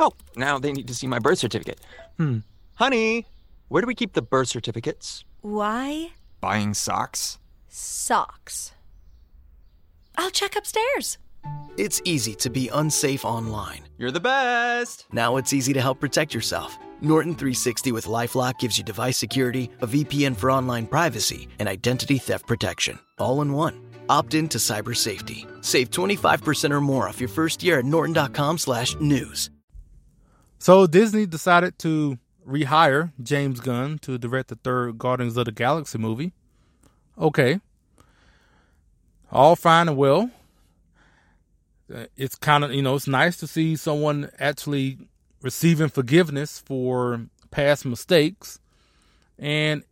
Oh, now they need to see my birth certificate. Hmm. Honey, where do we keep the birth certificates? Why? Buying socks? Socks. I'll check upstairs. It's easy to be unsafe online. You're the best. Now it's easy to help protect yourself. Norton 360 with Lifelock gives you device security, a VPN for online privacy, and identity theft protection, all in one. Opt in to cyber safety. Save 25% or more off your first year at norton.com/news. So Disney decided to rehire James Gunn to direct the third Guardians of the Galaxy movie. Okay. All fine and well. Uh, it's kind of, you know, it's nice to see someone actually receiving forgiveness for past mistakes and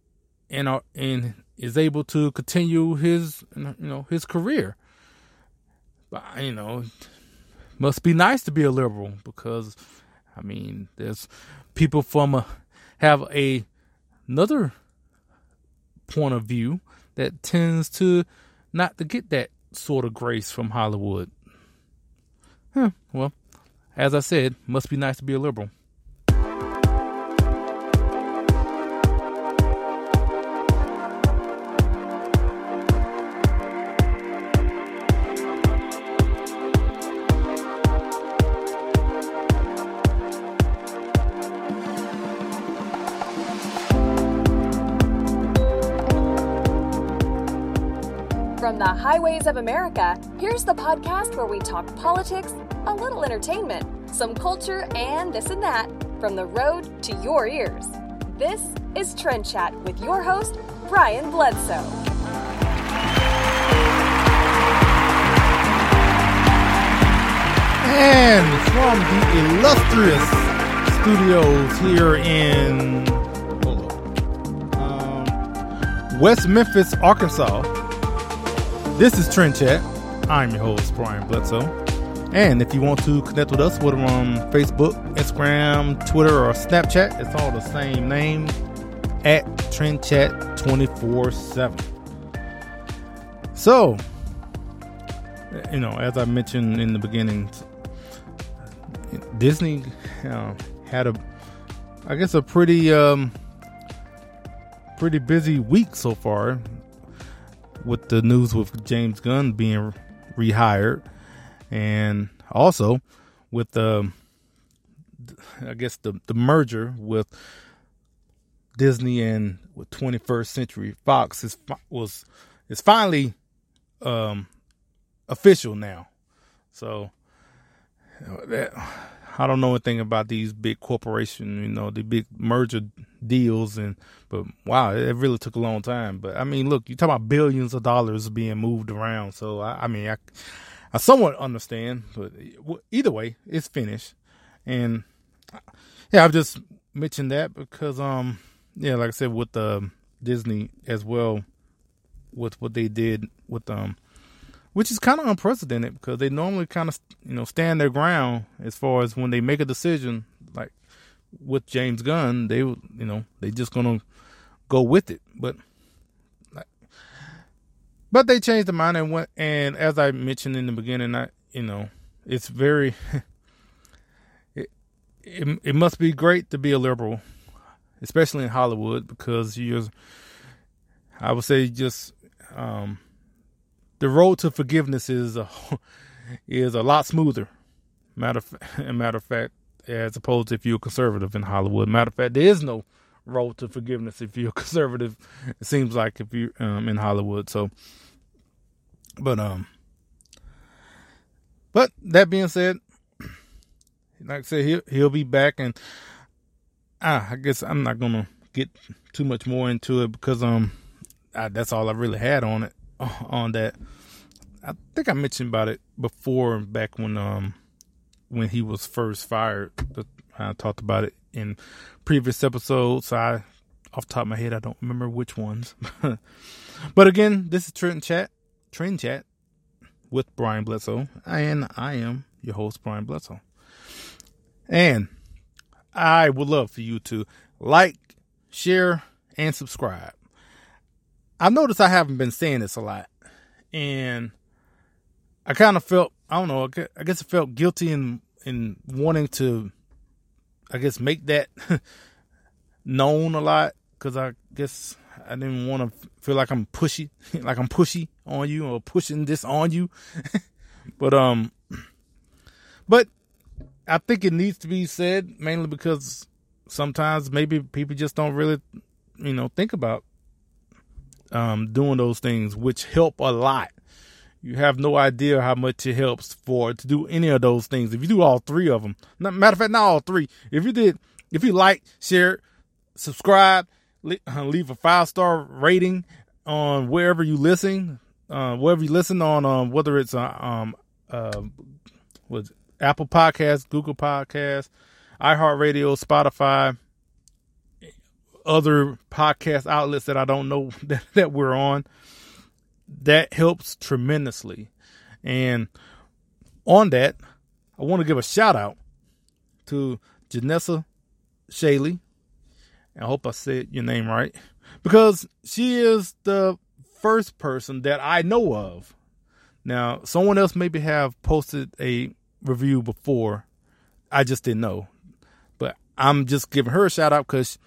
and uh, and is able to continue his you know his career. But you know, must be nice to be a liberal because I mean, there's people from a have a another point of view that tends to not to get that sort of grace from Hollywood. Huh, well, as I said, must be nice to be a liberal. Highways of America, here's the podcast where we talk politics, a little entertainment, some culture, and this and that from the road to your ears. This is Trend Chat with your host, Brian Bledsoe. And from the illustrious studios here in um, West Memphis, Arkansas, this is Trend Chat. I'm your host, Brian Bledsoe. And if you want to connect with us, whether on Facebook, Instagram, Twitter, or Snapchat, it's all the same name at Trend Chat 24 7. So, you know, as I mentioned in the beginning, Disney uh, had a, I guess, a pretty, um, pretty busy week so far with the news with James Gunn being rehired, and also with the, I guess the the merger with Disney and with 21st Century Fox is was is finally um, official now. So that I don't know anything about these big corporation, you know, the big merger deals, and but wow, it really took a long time. But I mean, look, you talk about billions of dollars being moved around, so I, I mean, I, I somewhat understand, but either way, it's finished, and yeah, I've just mentioned that because, um, yeah, like I said, with um, Disney as well, with what they did with um which is kind of unprecedented because they normally kind of you know stand their ground as far as when they make a decision with James Gunn they you know they just gonna go with it but but they changed their mind and went and as I mentioned in the beginning I you know it's very it, it, it must be great to be a liberal especially in Hollywood because you're I would say just um the road to forgiveness is a is a lot smoother. Matter of, matter of fact, as opposed to if you're a conservative in Hollywood. Matter of fact, there is no road to forgiveness if you're a conservative. It seems like if you're um, in Hollywood. So, but um, but that being said, like I said, he'll he'll be back, and ah, I guess I'm not gonna get too much more into it because um, I, that's all I really had on it on that. I think I mentioned about it before back when um when he was first fired. I talked about it in previous episodes. I, off top of my head, I don't remember which ones. but again, this is Trend Chat, Trend Chat with Brian Bledsoe, and I am your host, Brian Bledsoe. And I would love for you to like, share, and subscribe. I've noticed I haven't been saying this a lot, and I kind of felt I don't know. I guess I felt guilty in in wanting to, I guess, make that known a lot because I guess I didn't want to feel like I'm pushy, like I'm pushy on you or pushing this on you. but um, but I think it needs to be said mainly because sometimes maybe people just don't really, you know, think about um doing those things, which help a lot you have no idea how much it helps for to do any of those things. If you do all three of them, matter of fact, not all three. If you did, if you like, share, subscribe, uh, leave a five star rating on wherever you listen, uh, wherever you listen on, um, whether it's uh, um, uh, was Apple Podcasts, Google Podcasts, iHeartRadio, Spotify, other podcast outlets that I don't know that, that we're on that helps tremendously. And on that, I want to give a shout out to Janessa Shaley. I hope I said your name right because she is the first person that I know of. Now, someone else maybe have posted a review before. I just didn't know. But I'm just giving her a shout out because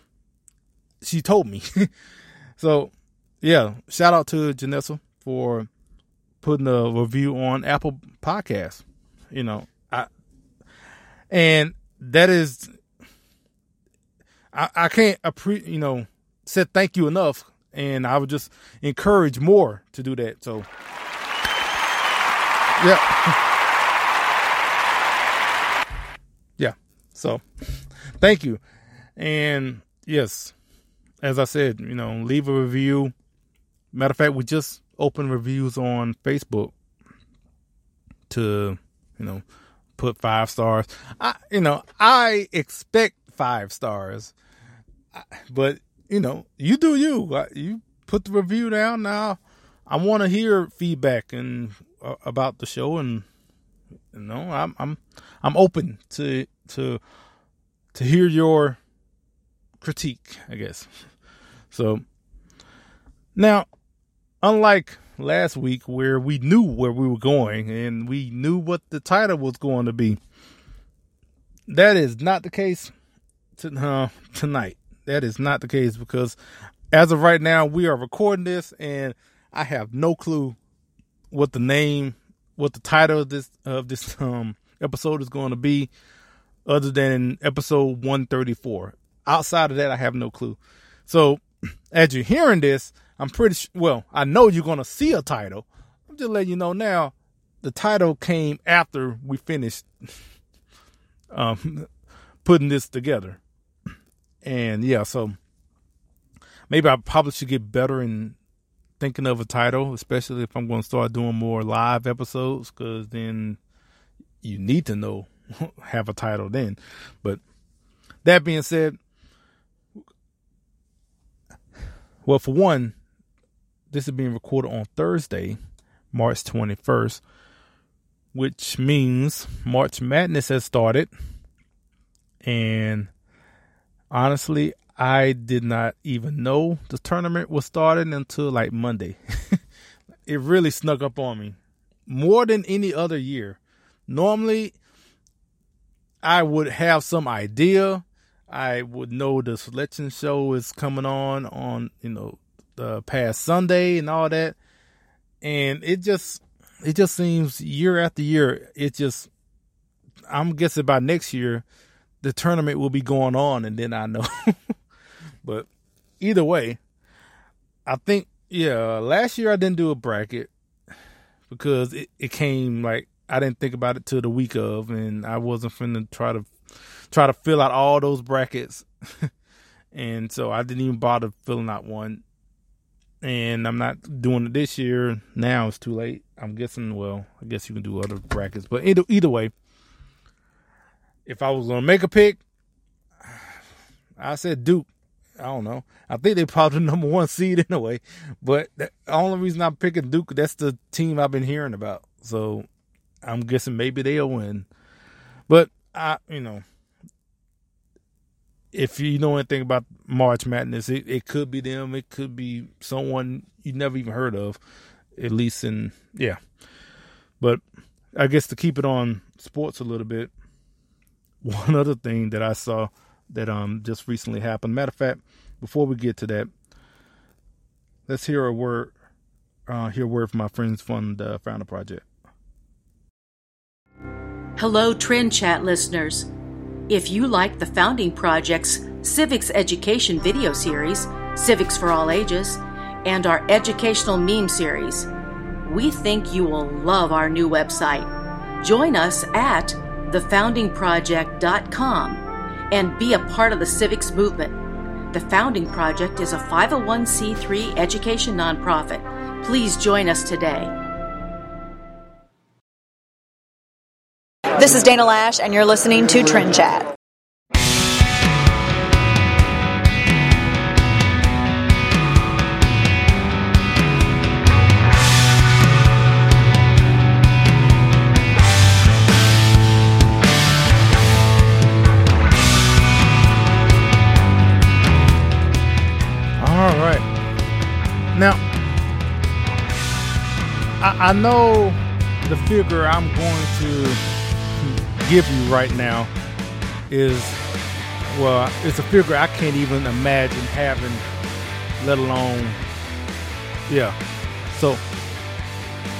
she told me. so, yeah, shout out to Janessa for putting a review on Apple Podcasts. You know, I and that is I, I can't appre- you know said thank you enough, and I would just encourage more to do that. So, yeah, yeah. So, thank you, and yes, as I said, you know, leave a review. Matter of fact, we just open reviews on Facebook to, you know, put five stars. I, you know, I expect five stars, but you know, you do you. You put the review down now. I want to hear feedback and uh, about the show, and you know, I'm I'm I'm open to to to hear your critique. I guess so. Now, unlike last week where we knew where we were going and we knew what the title was going to be, that is not the case to, uh, tonight. That is not the case because as of right now, we are recording this and I have no clue what the name, what the title of this of this um episode is going to be, other than episode one thirty four. Outside of that, I have no clue. So, as you're hearing this, I'm pretty well, I know you're going to see a title. I'm just letting you know now, the title came after we finished um, putting this together. And yeah, so maybe I probably should get better in thinking of a title, especially if I'm going to start doing more live episodes, because then you need to know, have a title then. But that being said, well, for one, this is being recorded on Thursday, March 21st, which means March Madness has started. And honestly, I did not even know the tournament was starting until like Monday. it really snuck up on me more than any other year. Normally, I would have some idea. I would know the selection show is coming on on you know the past Sunday and all that. And it just it just seems year after year, it just I'm guessing by next year the tournament will be going on and then I know. but either way, I think yeah, last year I didn't do a bracket because it, it came like I didn't think about it till the week of and I wasn't finna try to try to fill out all those brackets. and so I didn't even bother filling out one and I'm not doing it this year. Now it's too late. I'm guessing. Well, I guess you can do other brackets, but either either way, if I was gonna make a pick, I said Duke. I don't know. I think they probably the number one seed anyway. But the only reason I'm picking Duke, that's the team I've been hearing about. So I'm guessing maybe they'll win. But I, you know, if you know anything about March Madness, it, it could be them. It could be someone you never even heard of, at least in yeah. But I guess to keep it on sports a little bit, one other thing that I saw that um just recently happened. Matter of fact, before we get to that, let's hear a word. Uh, hear a word from my friends from the Founder Project. Hello, Trend Chat listeners. If you like the Founding Project's Civics Education video series, Civics for All Ages, and our educational meme series, we think you will love our new website. Join us at thefoundingproject.com and be a part of the civics movement. The Founding Project is a 501c3 education nonprofit. Please join us today. This is Dana Lash, and you're listening to Trend Chat. All right. Now, I, I know the figure I'm going to give you right now is, well, it's a figure I can't even imagine having, let alone, yeah. So,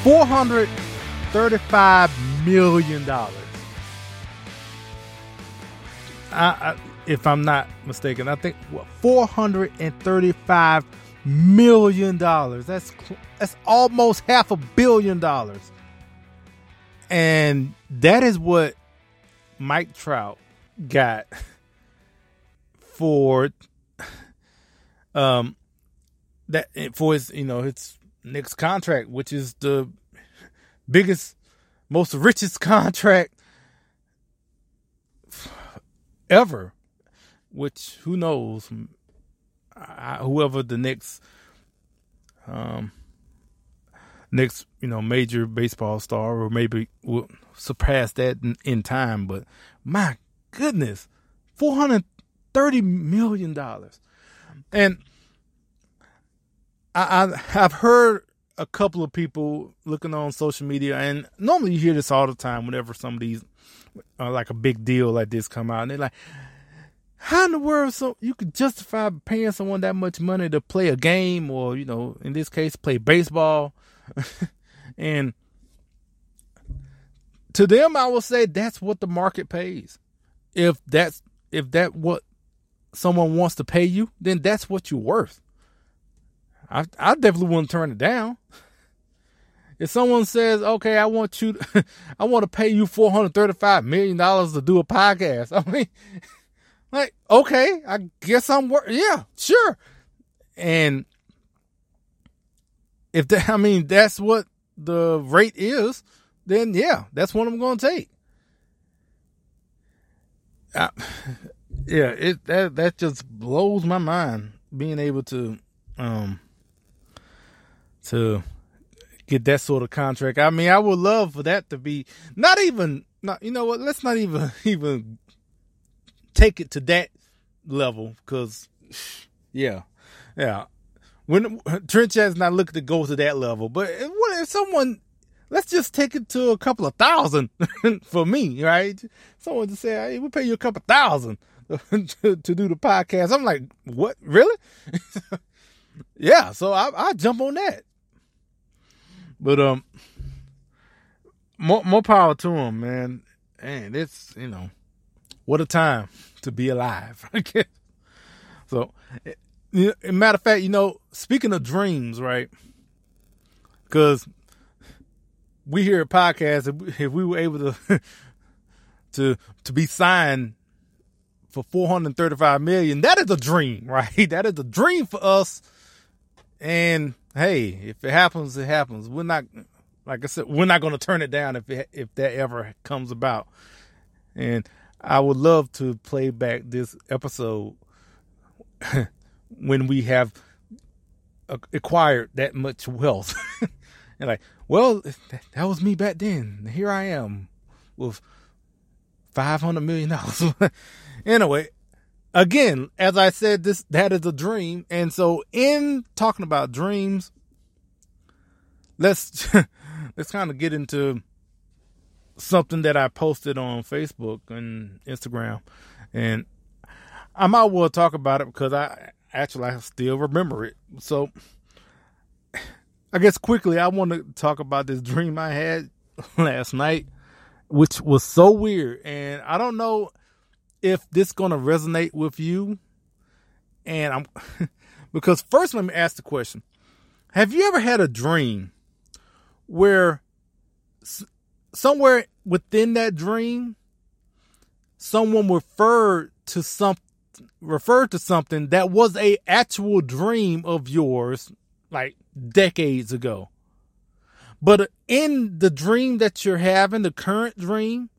$435 million. I, I if I'm not mistaken. I think what 435 million dollars. That's that's almost half a billion dollars. And that is what Mike Trout got for um that for his you know his next contract, which is the biggest, most richest contract ever which who knows I, whoever the next um next you know major baseball star or maybe will surpass that in, in time but my goodness 430 million dollars. And I, I i've heard a couple of people looking on social media and normally you hear this all the time whenever some of these uh, like a big deal like this come out and they're like how in the world so you could justify paying someone that much money to play a game or you know in this case play baseball and to them i will say that's what the market pays if that's if that what someone wants to pay you then that's what you're worth i i definitely wouldn't turn it down if someone says okay i want you to, i want to pay you 435 million dollars to do a podcast i mean like, okay, I guess I'm worth. Yeah, sure. And if that, I mean, that's what the rate is, then yeah, that's what I'm going to take. I, yeah, it that that just blows my mind being able to um to get that sort of contract. I mean, I would love for that to be not even not you know what, let's not even even take it to that level because, yeah, yeah. When Trent has not looked to go to that level, but what if someone? Let's just take it to a couple of thousand for me, right? Someone just say, "Hey, we'll pay you a couple thousand to, to do the podcast." I'm like, "What? Really?" yeah, so I I jump on that. But um, more more power to him, man. And it's you know what a time to be alive. so, matter of fact, you know, speaking of dreams, right? Because we hear a podcast, if we were able to to to be signed for 435 million, that is a dream, right? That is a dream for us. And hey, if it happens, it happens. We're not, like I said, we're not going to turn it down if it, if that ever comes about. And I would love to play back this episode when we have acquired that much wealth. and like, well, that was me back then. Here I am with five hundred million dollars. anyway, again, as I said, this that is a dream, and so in talking about dreams, let's let's kind of get into something that I posted on Facebook and Instagram, and I might well talk about it because I actually I still remember it. So I guess quickly I want to talk about this dream I had last night, which was so weird, and I don't know if this gonna resonate with you. And I'm because first let me ask the question: Have you ever had a dream where somewhere within that dream, someone referred to some referred to something that was a actual dream of yours, like decades ago. But in the dream that you're having, the current dream,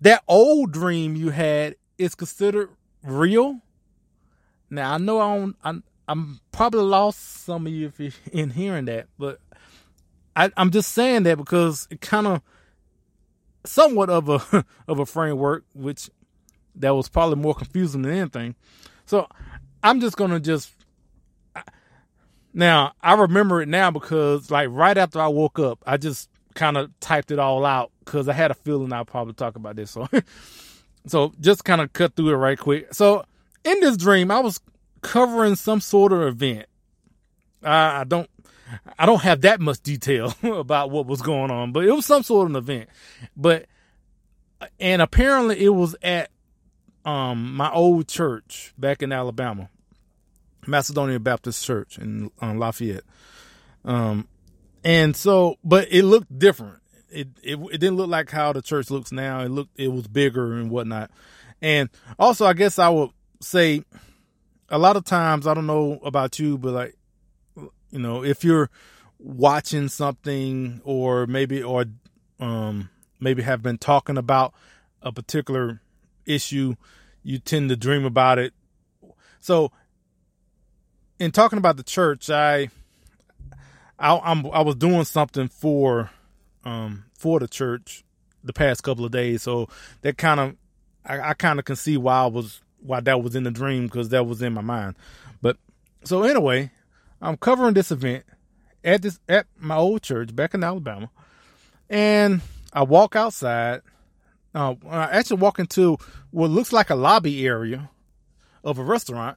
that old dream you had is considered real. Now I know I'm I'm probably lost some of you in hearing that, but I, I'm just saying that because it kind of somewhat of a of a framework, which that was probably more confusing than anything. So I'm just gonna just now I remember it now because like right after I woke up, I just kind of typed it all out because I had a feeling I'll probably talk about this. So so just kind of cut through it right quick. So in this dream, I was covering some sort of event. I, I don't I don't have that much detail about what was going on, but it was some sort of an event. But uh, and apparently it was at um my old church back in Alabama, Macedonia Baptist Church in um, Lafayette. Um, and so, but it looked different. It, it it didn't look like how the church looks now. It looked it was bigger and whatnot. And also, I guess I would say a lot of times I don't know about you, but like you know, if you're watching something or maybe or um maybe have been talking about a particular issue, you tend to dream about it. So in talking about the church, I I I'm, i was doing something for um for the church the past couple of days, so that kind of I, I kind of can see why I was why that was in the dream because that was in my mind. But so anyway, I'm covering this event at this at my old church back in Alabama, and I walk outside. Uh, I actually walk into what looks like a lobby area of a restaurant,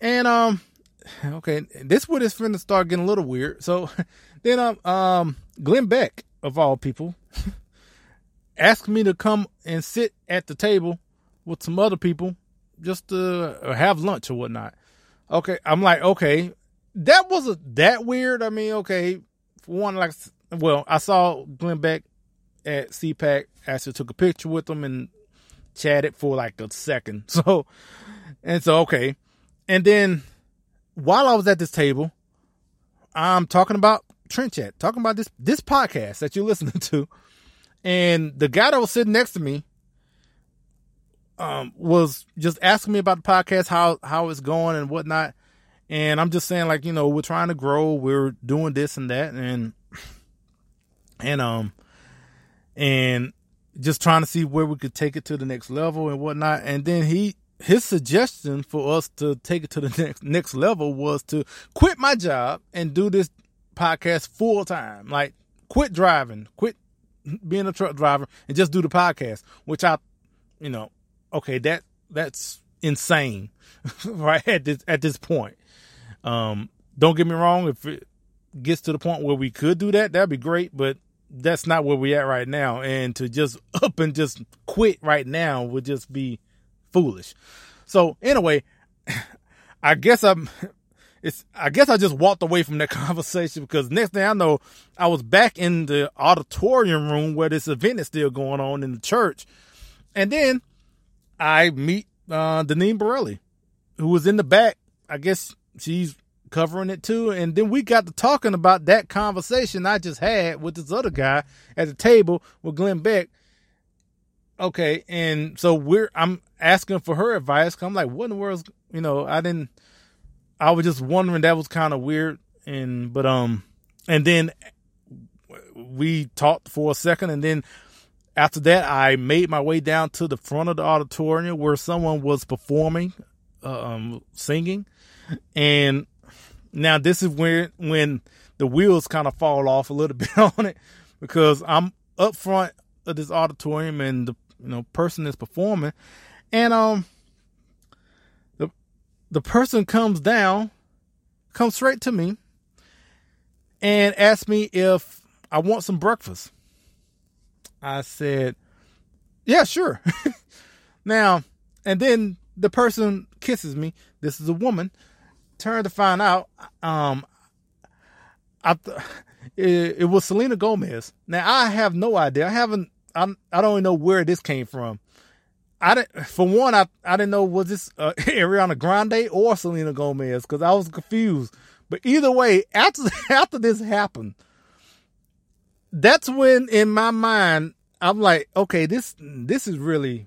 and um, okay, this where it's finna start getting a little weird. So then um, um, Glenn Beck of all people asked me to come and sit at the table with some other people just to have lunch or whatnot. Okay, I'm like, okay, that wasn't that weird. I mean, okay, one, like, well, I saw Glenn Beck at CPAC. Actually, took a picture with him and chatted for like a second. So, and so okay, and then while I was at this table, I'm talking about Trend Chat, talking about this this podcast that you're listening to, and the guy that was sitting next to me um, was just asking me about the podcast, how how it's going and whatnot. And I'm just saying, like, you know, we're trying to grow, we're doing this and that, and and um and just trying to see where we could take it to the next level and whatnot. And then he his suggestion for us to take it to the next next level was to quit my job and do this podcast full time. Like quit driving, quit being a truck driver and just do the podcast, which I you know, okay, that that's insane right at this at this point. Um, don't get me wrong. If it gets to the point where we could do that, that'd be great. But that's not where we're at right now. And to just up and just quit right now would just be foolish. So anyway, I guess I'm. It's. I guess I just walked away from that conversation because next thing I know, I was back in the auditorium room where this event is still going on in the church, and then I meet uh Deneen Borelli, who was in the back. I guess she's covering it too. And then we got to talking about that conversation I just had with this other guy at the table with Glenn Beck. okay, and so we're I'm asking for her advice. I'm like, what in the world? You know, I didn't. I was just wondering. That was kind of weird, and but um, and then we talked for a second, and then after that, I made my way down to the front of the auditorium where someone was performing, uh, um, singing, and now this is where when the wheels kind of fall off a little bit on it because I'm up front of this auditorium and the you know person is performing, and um the the person comes down, comes straight to me, and asks me if I want some breakfast. I said, "Yeah, sure." now, and then the person kisses me. This is a woman. Turn to find out, um, I th- it, it was Selena Gomez. Now I have no idea. I haven't. I'm. I don't even know where this came from. I didn't. For one, I I didn't know was this uh, Ariana Grande or Selena Gomez because I was confused. But either way, after after this happened, that's when in my mind I'm like, okay, this this is really.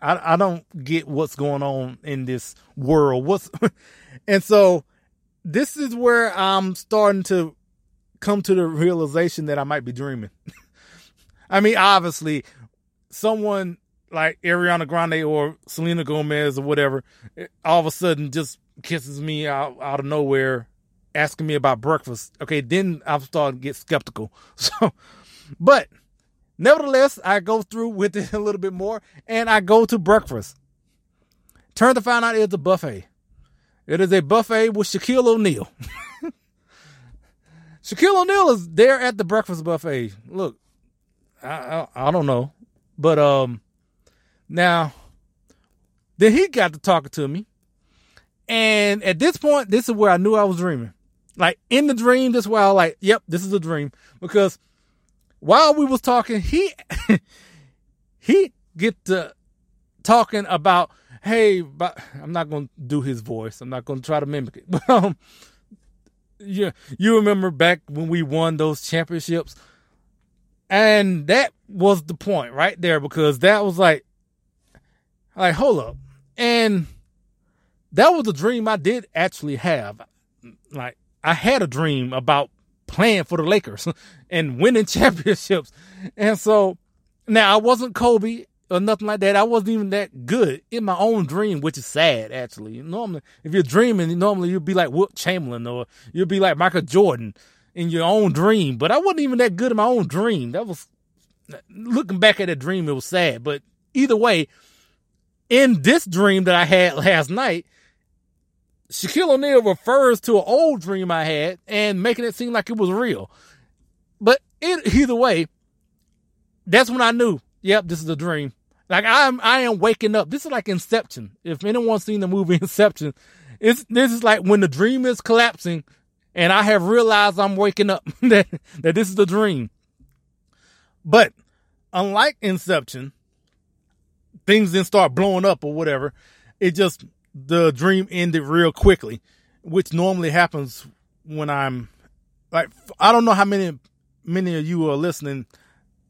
I I don't get what's going on in this world. What's and so this is where I'm starting to come to the realization that I might be dreaming. I mean, obviously, someone like Ariana Grande or Selena Gomez or whatever, eh, all of a sudden just kisses me out, out of nowhere, asking me about breakfast. Okay, then I'm starting to get skeptical. So, but nevertheless, I go through with it a little bit more and I go to breakfast. Turn to find out it's a buffet. It is a buffet with Shaquille O'Neal. Shaquille O'Neal is there at the breakfast buffet. Look, I, I, I don't know, but um, now then he got to talking to me, and at this point, this is where I knew I was dreaming. Like in the dream, this is I was like, yep, this is a dream because while we was talking, he he get to talking about hey, but I'm not gonna do his voice. I'm not gonna try to mimic it. But um, yeah, you remember back when we won those championships, and that was the point right there because that was like, like hold up, and that was a dream I did actually have. Like I had a dream about playing for the Lakers and winning championships, and so now I wasn't Kobe or nothing like that. I wasn't even that good in my own dream, which is sad actually. Normally, if you're dreaming, normally you'd be like Wilt Chamberlain or you'd be like Michael Jordan in your own dream. But I wasn't even that good in my own dream. That was looking back at that dream, it was sad. But either way, in this dream that I had last night, Shaquille O'Neal refers to an old dream I had and making it seem like it was real. But it, either way, that's when I knew, yep, this is a dream. Like I'm, I am waking up. This is like Inception. If anyone's seen the movie Inception, it's this is like when the dream is collapsing, and I have realized I'm waking up that that this is the dream. But unlike Inception, things didn't start blowing up or whatever. It just the dream ended real quickly, which normally happens when I'm like I don't know how many many of you are listening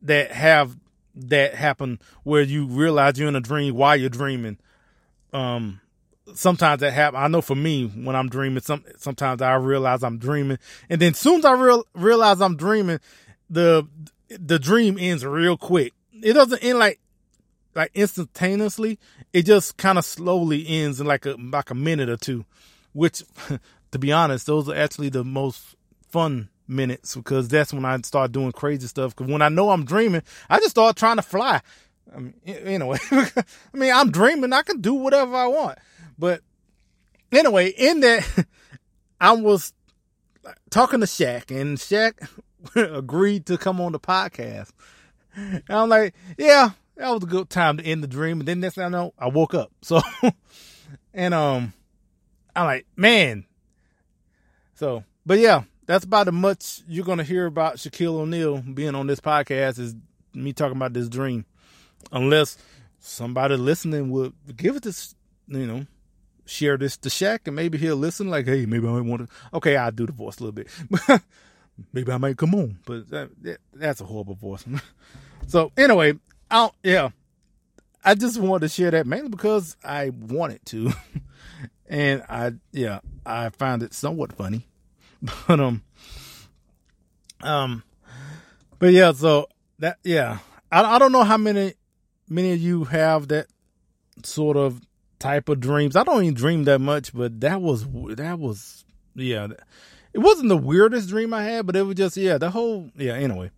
that have that happen where you realize you're in a dream while you're dreaming. Um, sometimes that happen. I know for me when I'm dreaming, some sometimes I realize I'm dreaming, and then soon as I real, realize I'm dreaming, the the dream ends real quick. It doesn't end like like instantaneously. It just kind of slowly ends in like a like a minute or two, which, to be honest, those are actually the most fun minutes because that's when I start doing crazy stuff. Because when I know I'm dreaming, I just start trying to fly. I mean, anyway, I mean, I'm dreaming. I can do whatever I want. But anyway, in that, I was talking to Shaq, and Shaq agreed to come on the podcast. And I'm like, yeah, that was a good time to end the dream. And then next thing I know, I woke up. So, and um, I'm like, man. So, but yeah, that's about as much you're gonna hear about Shaquille O'Neal being on this podcast is me talking about this dream, unless somebody listening would give it this, you know, share this to Shaq and maybe he'll listen. Like, hey, maybe I might want to. Okay, I'll do the voice a little bit. maybe I might come on, but that, that, that's a horrible voice. so anyway, I'll, yeah, I just wanted to share that mainly because I wanted to, and I yeah I found it somewhat funny, but um um but yeah so that yeah I I don't know how many many of you have that sort of type of dreams. I don't even dream that much, but that was that was yeah. It wasn't the weirdest dream I had, but it was just yeah the whole yeah. Anyway,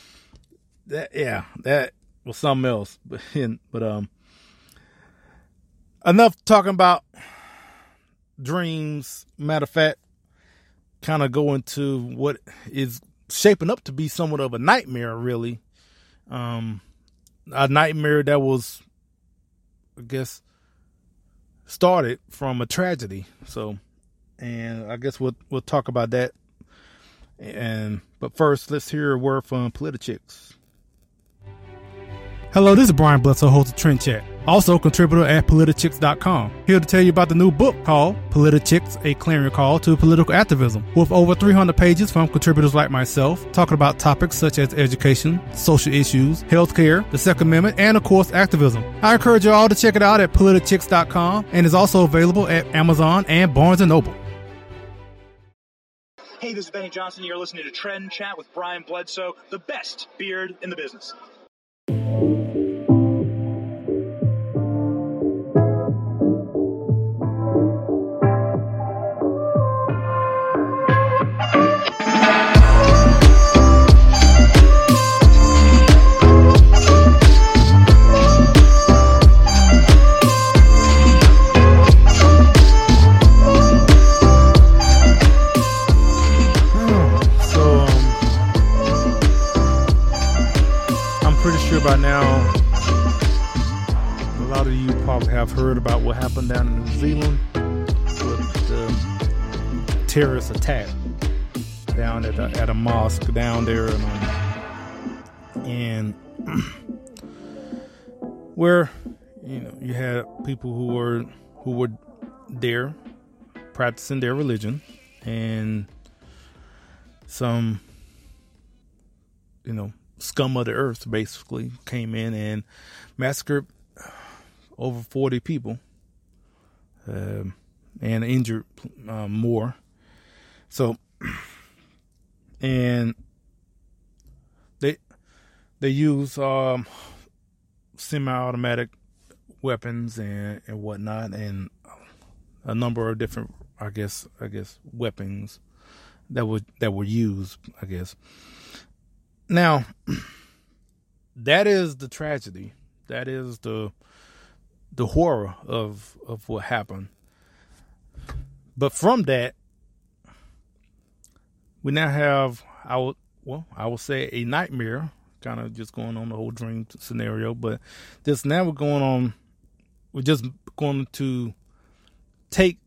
that yeah that was something else. But but um enough talking about dreams. Matter of fact, kind of go into what is shaping up to be somewhat of a nightmare, really. Um, a nightmare that was, I guess, started from a tragedy. So, and I guess we'll we'll talk about that. And but first, let's hear a word from Politichicks. Hello, this is Brian Bledsoe, host of Trend Chat, also contributor at Politichicks.com. Here to tell you about the new book called Politichicks, A Clarion Call to Political Activism, with over 300 pages from contributors like myself, talking about topics such as education, social issues, healthcare, the Second Amendment, and of course, activism. I encourage you all to check it out at Politichicks.com and is also available at Amazon and Barnes & Noble. Hey, this is Benny Johnson. You're listening to Trend Chat with Brian Bledsoe, the best beard in the business. By now a lot of you probably have heard about what happened down in New Zealand with the terrorist attack down at a, at a mosque down there, and, um, and where you know you had people who were who were there practicing their religion and some you know scum of the earth basically came in and massacred over 40 people um, and injured um, more so and they they use um, semi-automatic weapons and and whatnot and a number of different i guess i guess weapons that were that were used, I guess. Now, that is the tragedy. That is the the horror of of what happened. But from that, we now have I would well, I would say a nightmare, kind of just going on the whole dream scenario. But this now we're going on. We're just going to take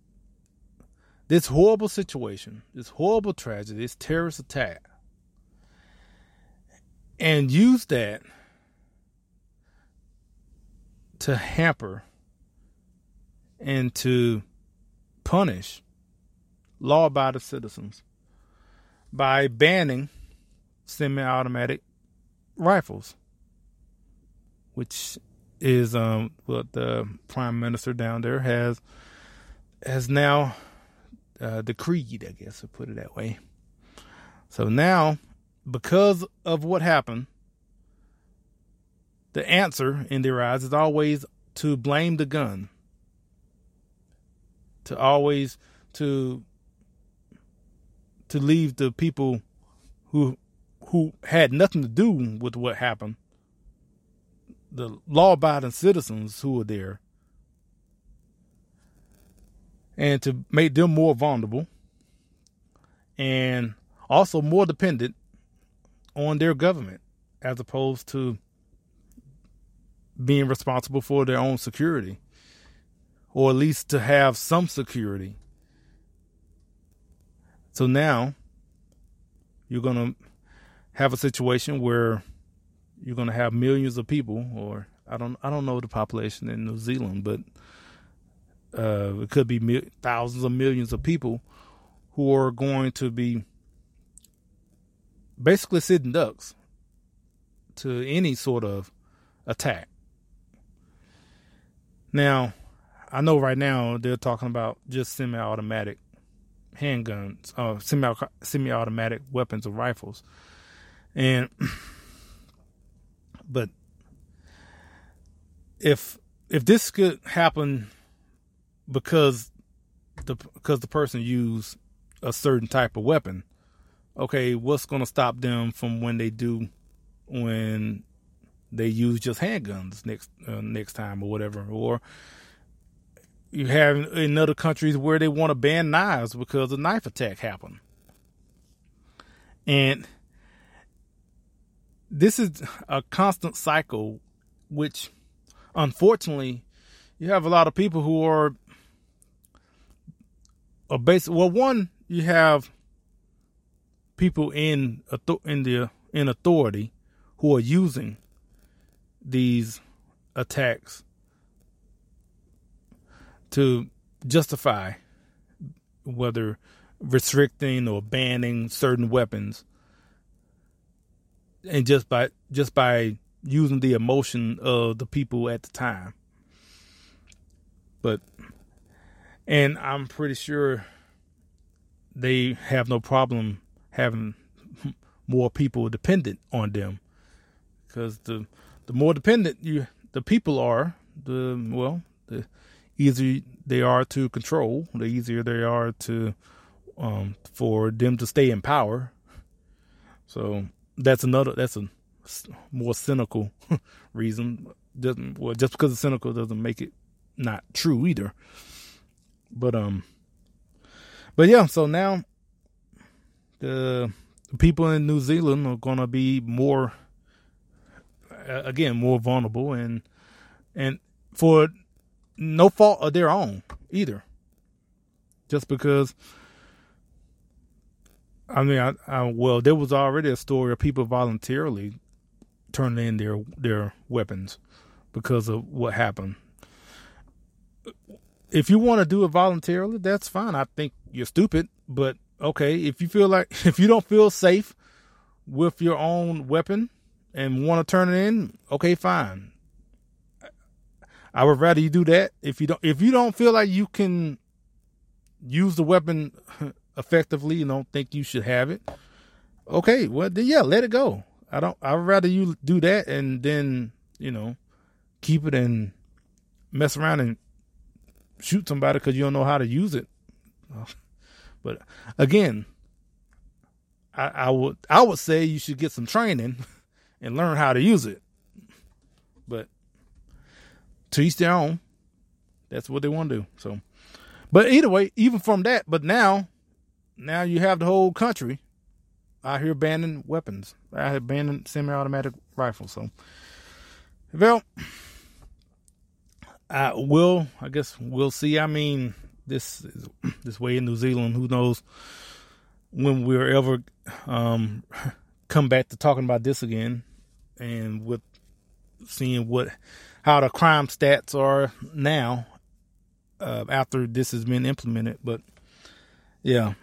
this horrible situation, this horrible tragedy, this terrorist attack, and use that to hamper and to punish law abiding citizens by banning semi automatic rifles, which is um, what the prime minister down there has has now uh, decreed, I guess, to put it that way. So now, because of what happened, the answer in their eyes is always to blame the gun. To always to to leave the people who who had nothing to do with what happened, the law abiding citizens who were there, and to make them more vulnerable. And also more dependent on their government as opposed to being responsible for their own security or at least to have some security. So now you're going to have a situation where you're going to have millions of people or I don't I don't know the population in New Zealand but uh, it could be thousands of millions of people who are going to be basically sitting ducks to any sort of attack. Now, I know right now they're talking about just semi-automatic handguns, uh, semi semi-automatic weapons or rifles, and but if if this could happen because the because the person used a certain type of weapon, okay, what's going to stop them from when they do when they use just handguns next uh, next time or whatever, or you have in other countries where they want to ban knives because a knife attack happened, and this is a constant cycle, which unfortunately you have a lot of people who are a base. Well, one you have people in in the in authority who are using these attacks to justify whether restricting or banning certain weapons and just by just by using the emotion of the people at the time. But and i'm pretty sure they have no problem having more people dependent on them. Because the the more dependent you the people are the well the easier they are to control the easier they are to um, for them to stay in power. So that's another that's a more cynical reason. Doesn't well just because it's cynical doesn't make it not true either. But um but yeah, so now the people in New Zealand are going to be more, again, more vulnerable and and for no fault of their own either. Just because, I mean, I, I, well, there was already a story of people voluntarily turning in their their weapons because of what happened if you want to do it voluntarily, that's fine. I think you're stupid, but okay. If you feel like if you don't feel safe with your own weapon and want to turn it in, okay, fine. I would rather you do that. If you don't, if you don't feel like you can use the weapon effectively, you don't think you should have it. Okay, well then yeah, let it go. I don't. I'd rather you do that and then you know keep it and mess around and shoot somebody because you don't know how to use it. But again, I, I, would I would say you should get some training and learn how to use it. But to each their own. That's what they want to do. So, but either way, even from that, but now, now you have the whole country out here banning weapons. I have banning semi-automatic rifles. So, well. I will. I guess we'll see. I mean, this this way in New Zealand, who knows when we'll ever um, come back to talking about this again, and with seeing what how the crime stats are now uh, after this has been implemented. But yeah,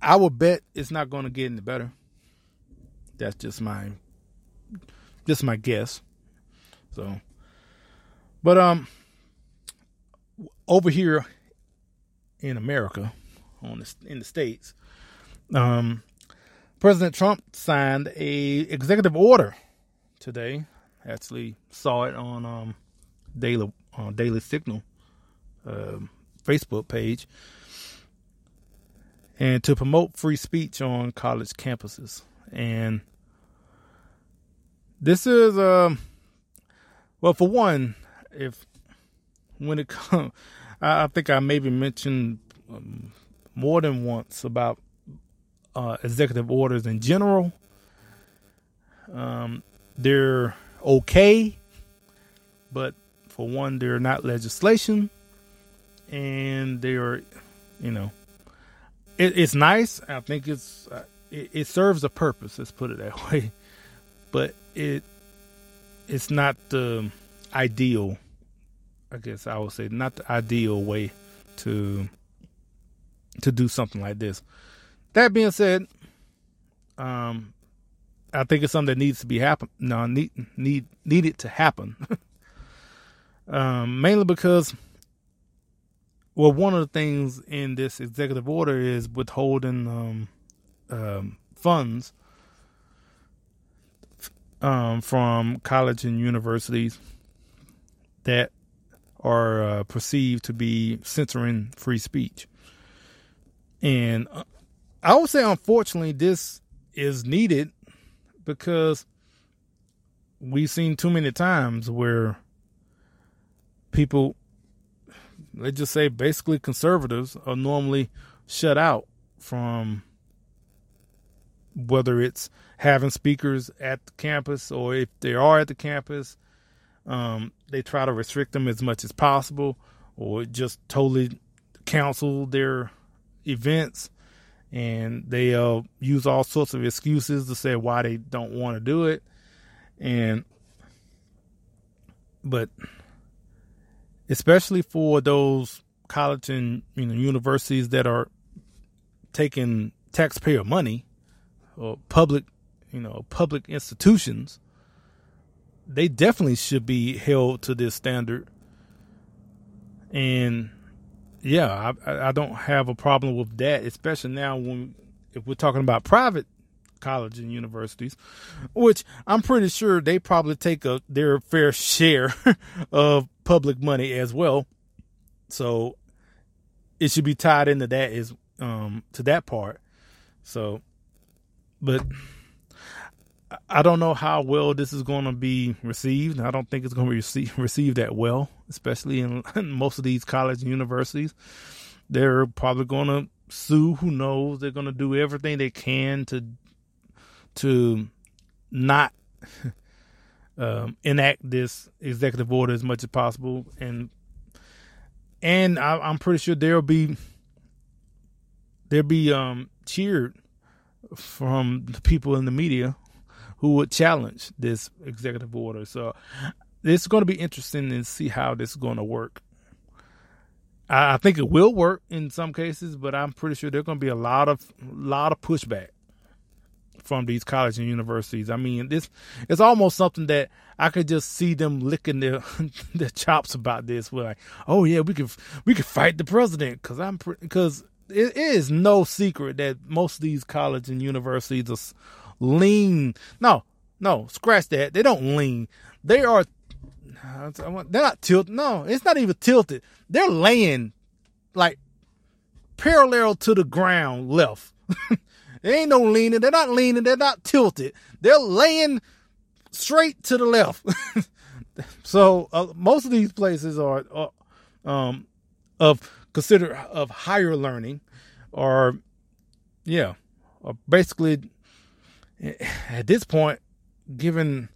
I would bet it's not going to get any better. That's just my just my guess. So, but um over here in America, on the, in the states, um, President Trump signed a executive order today. Actually, saw it on um, Daily uh, Daily Signal uh, Facebook page, and to promote free speech on college campuses. And this is, um, well, for one, if when it comes, I, think I maybe mentioned um, more than once about uh, executive orders in general. Um, they're okay, but for one, they're not legislation, and they are, you know, it, it's nice. I think it's uh, it, it serves a purpose. Let's put it that way, but it it's not the ideal I guess I would say not the ideal way to to do something like this. That being said, um, I think it's something that needs to be happen. No, need need needed to happen. Um, mainly because, well, one of the things in this executive order is withholding um, um, funds um, from college and universities that are uh, perceived to be censoring free speech. And uh, I would say, unfortunately, this is needed because we've seen too many times where people, let's just say basically conservatives, are normally shut out from whether it's having speakers at the campus or if they are at the campus, um, they try to restrict them as much as possible or just totally cancel their events. And they uh, use all sorts of excuses to say why they don't want to do it. And but especially for those college and you know universities that are taking taxpayer money or public you know public institutions they definitely should be held to this standard. And yeah I, I don't have a problem with that especially now when if we're talking about private college and universities which i'm pretty sure they probably take a their fair share of public money as well. So it should be tied into that is um to that part. So but I don't know how well this is going to be received. I don't think it's going to be received, received that well, especially in, in most of these college and universities. They're probably going to sue. Who knows? They're going to do everything they can to to not um, enact this executive order as much as possible, and and I, I'm pretty sure there'll be there'll be um, cheered from the people in the media who would challenge this executive order. So it's going to be interesting to see how this is going to work. I, think it will work in some cases, but I'm pretty sure there's going to be a lot of lot of pushback from these colleges and universities. I mean, this it's almost something that I could just see them licking their their chops about this. We're like, oh yeah, we could we could fight the president because I'm because it is no secret that most of these colleges and universities are lean. No, no, scratch that. They don't lean. They are. They're not tilted. No, it's not even tilted. They're laying like parallel to the ground left. there ain't no leaning. They're not leaning. They're not tilted. They're laying straight to the left. so uh, most of these places are, uh, um, of consider of higher learning or yeah basically at this point given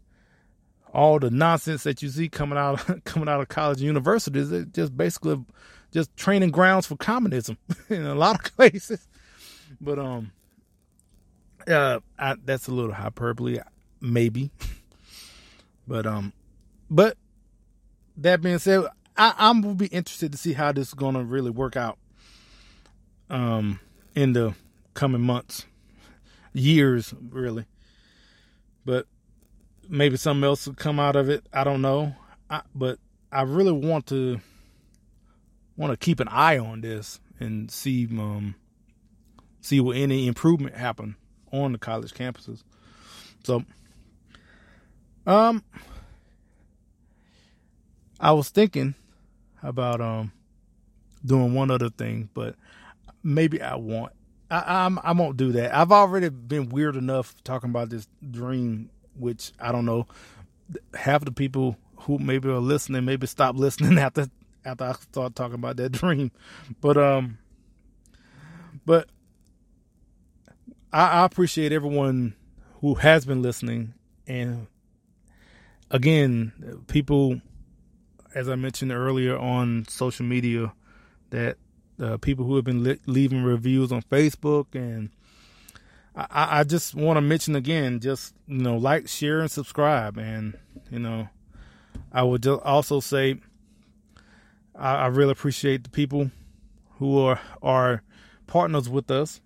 all the nonsense that you see coming out coming out of college and universities it's just basically just training grounds for communism in a lot of places. But um uh I, that's a little hyperbole maybe. But um but that being said I, I'm will be interested to see how this is to really work out um, in the coming months, years, really. But maybe something else will come out of it. I don't know. I, but I really want to want to keep an eye on this and see um, see what any improvement happen on the college campuses. So, um, I was thinking about um doing one other thing, but maybe I won't. I, I'm I won't do that. I've already been weird enough talking about this dream, which I don't know. Half the people who maybe are listening maybe stop listening after after I start talking about that dream. But um, but I, I appreciate everyone who has been listening, and again, people as I mentioned earlier on social media, that uh, people who have been li- leaving reviews on Facebook, and I, I just want to mention again, just you know, like, share, and subscribe, and you know, I would just also say I, I really appreciate the people who are are partners with us.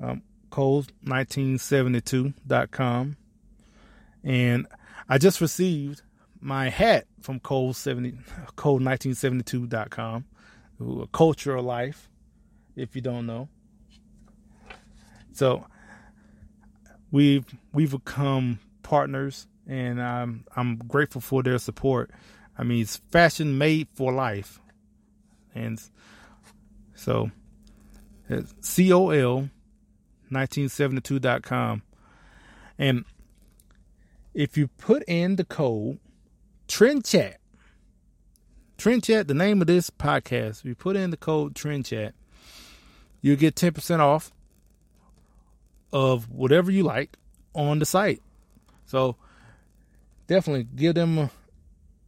Um, Coles1972.com, and I just received my hat from code 70 code1972.com a culture of life if you don't know. So we've we've become partners and I'm I'm grateful for their support. I mean it's fashion made for life. And so it's col 1972.com and if you put in the code Trend Chat. Trend Chat, the name of this podcast, if you put in the code Trend Chat, you'll get 10% off of whatever you like on the site. So definitely give them a,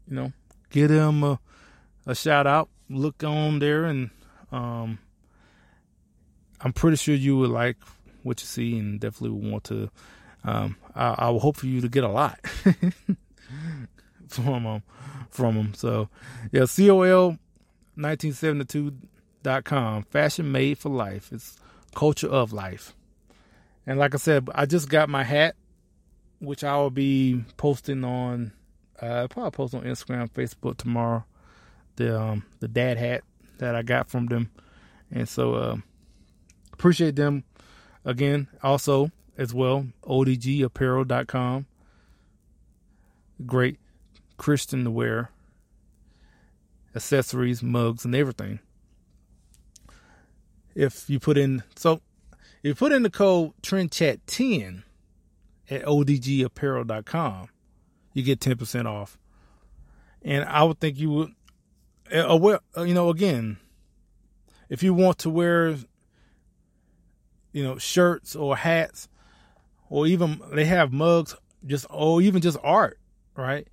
you know, give them a, a shout out. Look on there and um, I'm pretty sure you would like what you see and definitely want to. Um, I, I will hope for you to get a lot. from them from them. So yeah, COL 1972.com. Fashion made for life. It's culture of life. And like I said, I just got my hat, which I will be posting on uh probably post on Instagram, Facebook tomorrow. The um the dad hat that I got from them. And so uh appreciate them again also as well odgapparel.com great Christian to wear, accessories, mugs, and everything. If you put in so if you put in the code TrendChat10 at odgapparel.com, you get 10% off. And I would think you would, uh, well, uh, you know, again, if you want to wear, you know, shirts or hats, or even they have mugs, just or even just art, right?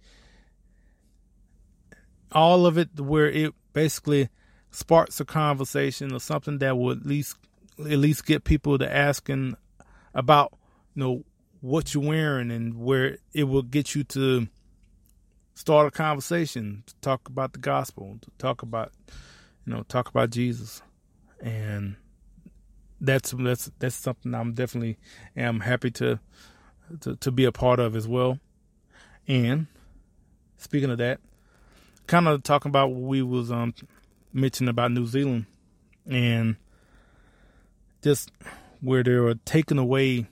All of it where it basically sparks a conversation or something that would at least at least get people to asking about you know what you're wearing and where it will get you to start a conversation to talk about the gospel to talk about you know talk about jesus. And that's that's that's something i'm definitely am happy to to, to be a part of as well. And speaking of that kind of talking about what we was um mentioning about New Zealand and just where they were taking away,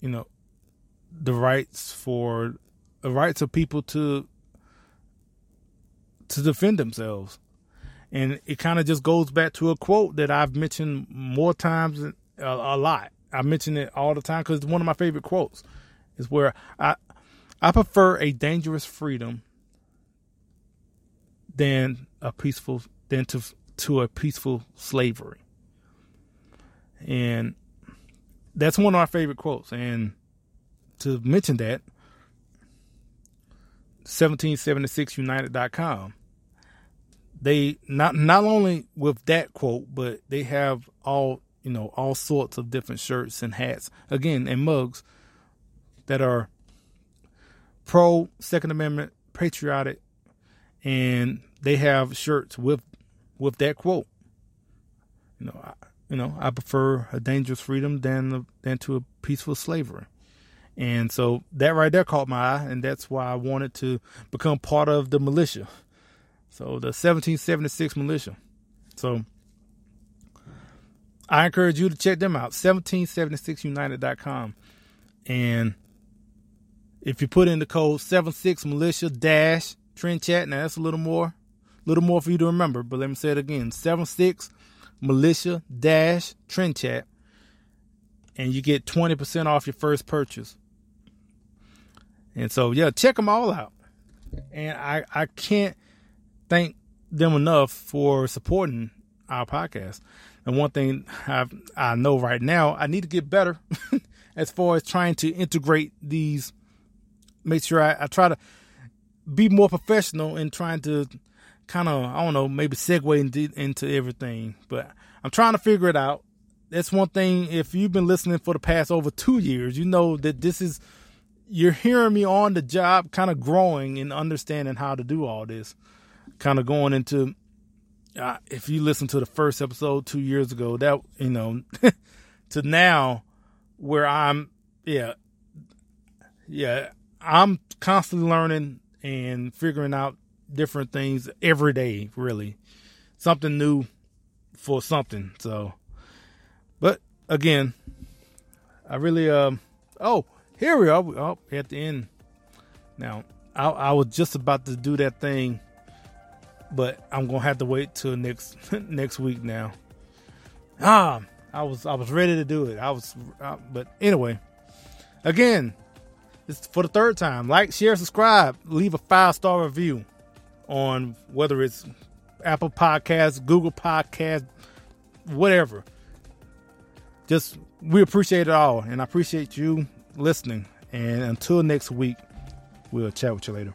you know, the rights for the rights of people to to defend themselves. And it kind of just goes back to a quote that I've mentioned more times, a, a lot. I mention it all the time because it's one of my favorite quotes. Is where I I prefer a dangerous freedom than a peaceful than to to a peaceful slavery. And that's one of my favorite quotes. And to mention that, 1776united.com, they not not only with that quote, but they have all you know all sorts of different shirts and hats again and mugs that are pro Second Amendment, patriotic, and they have shirts with with that quote. You know, I, you know, I prefer a dangerous freedom than than to a peaceful slavery. And so that right there caught my eye, and that's why I wanted to become part of the militia. So the 1776 militia. So I encourage you to check them out, 1776united.com. And if you put in the code 76 militia dash trend chat, now that's a little more little more for you to remember, but let me say it again. seven six militia dash trend chat. And you get 20% off your first purchase. And so yeah, check them all out. And I, I can't thank them enough for supporting our podcast. And one thing I I know right now, I need to get better as far as trying to integrate these. Make sure I, I try to be more professional in trying to kind of I don't know maybe segue into, into everything, but I'm trying to figure it out. That's one thing. If you've been listening for the past over two years, you know that this is you're hearing me on the job, kind of growing and understanding how to do all this. Kind of going into uh, if you listen to the first episode two years ago, that you know to now where I'm yeah yeah I'm constantly learning and figuring out different things every day, really. Something new for something. So, but again, I really, um, oh, here we are. Oh, at the end. Now, I, I was just about to do that thing, but I'm gonna have to wait till next next week now. Ah, I was I was ready to do it. I was, uh, but anyway, again, it's for the third time. Like, share, subscribe, leave a five star review on whether it's Apple Podcasts, Google Podcasts, whatever. Just we appreciate it all, and I appreciate you listening. And until next week, we'll chat with you later.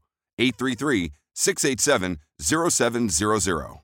833-687-0700.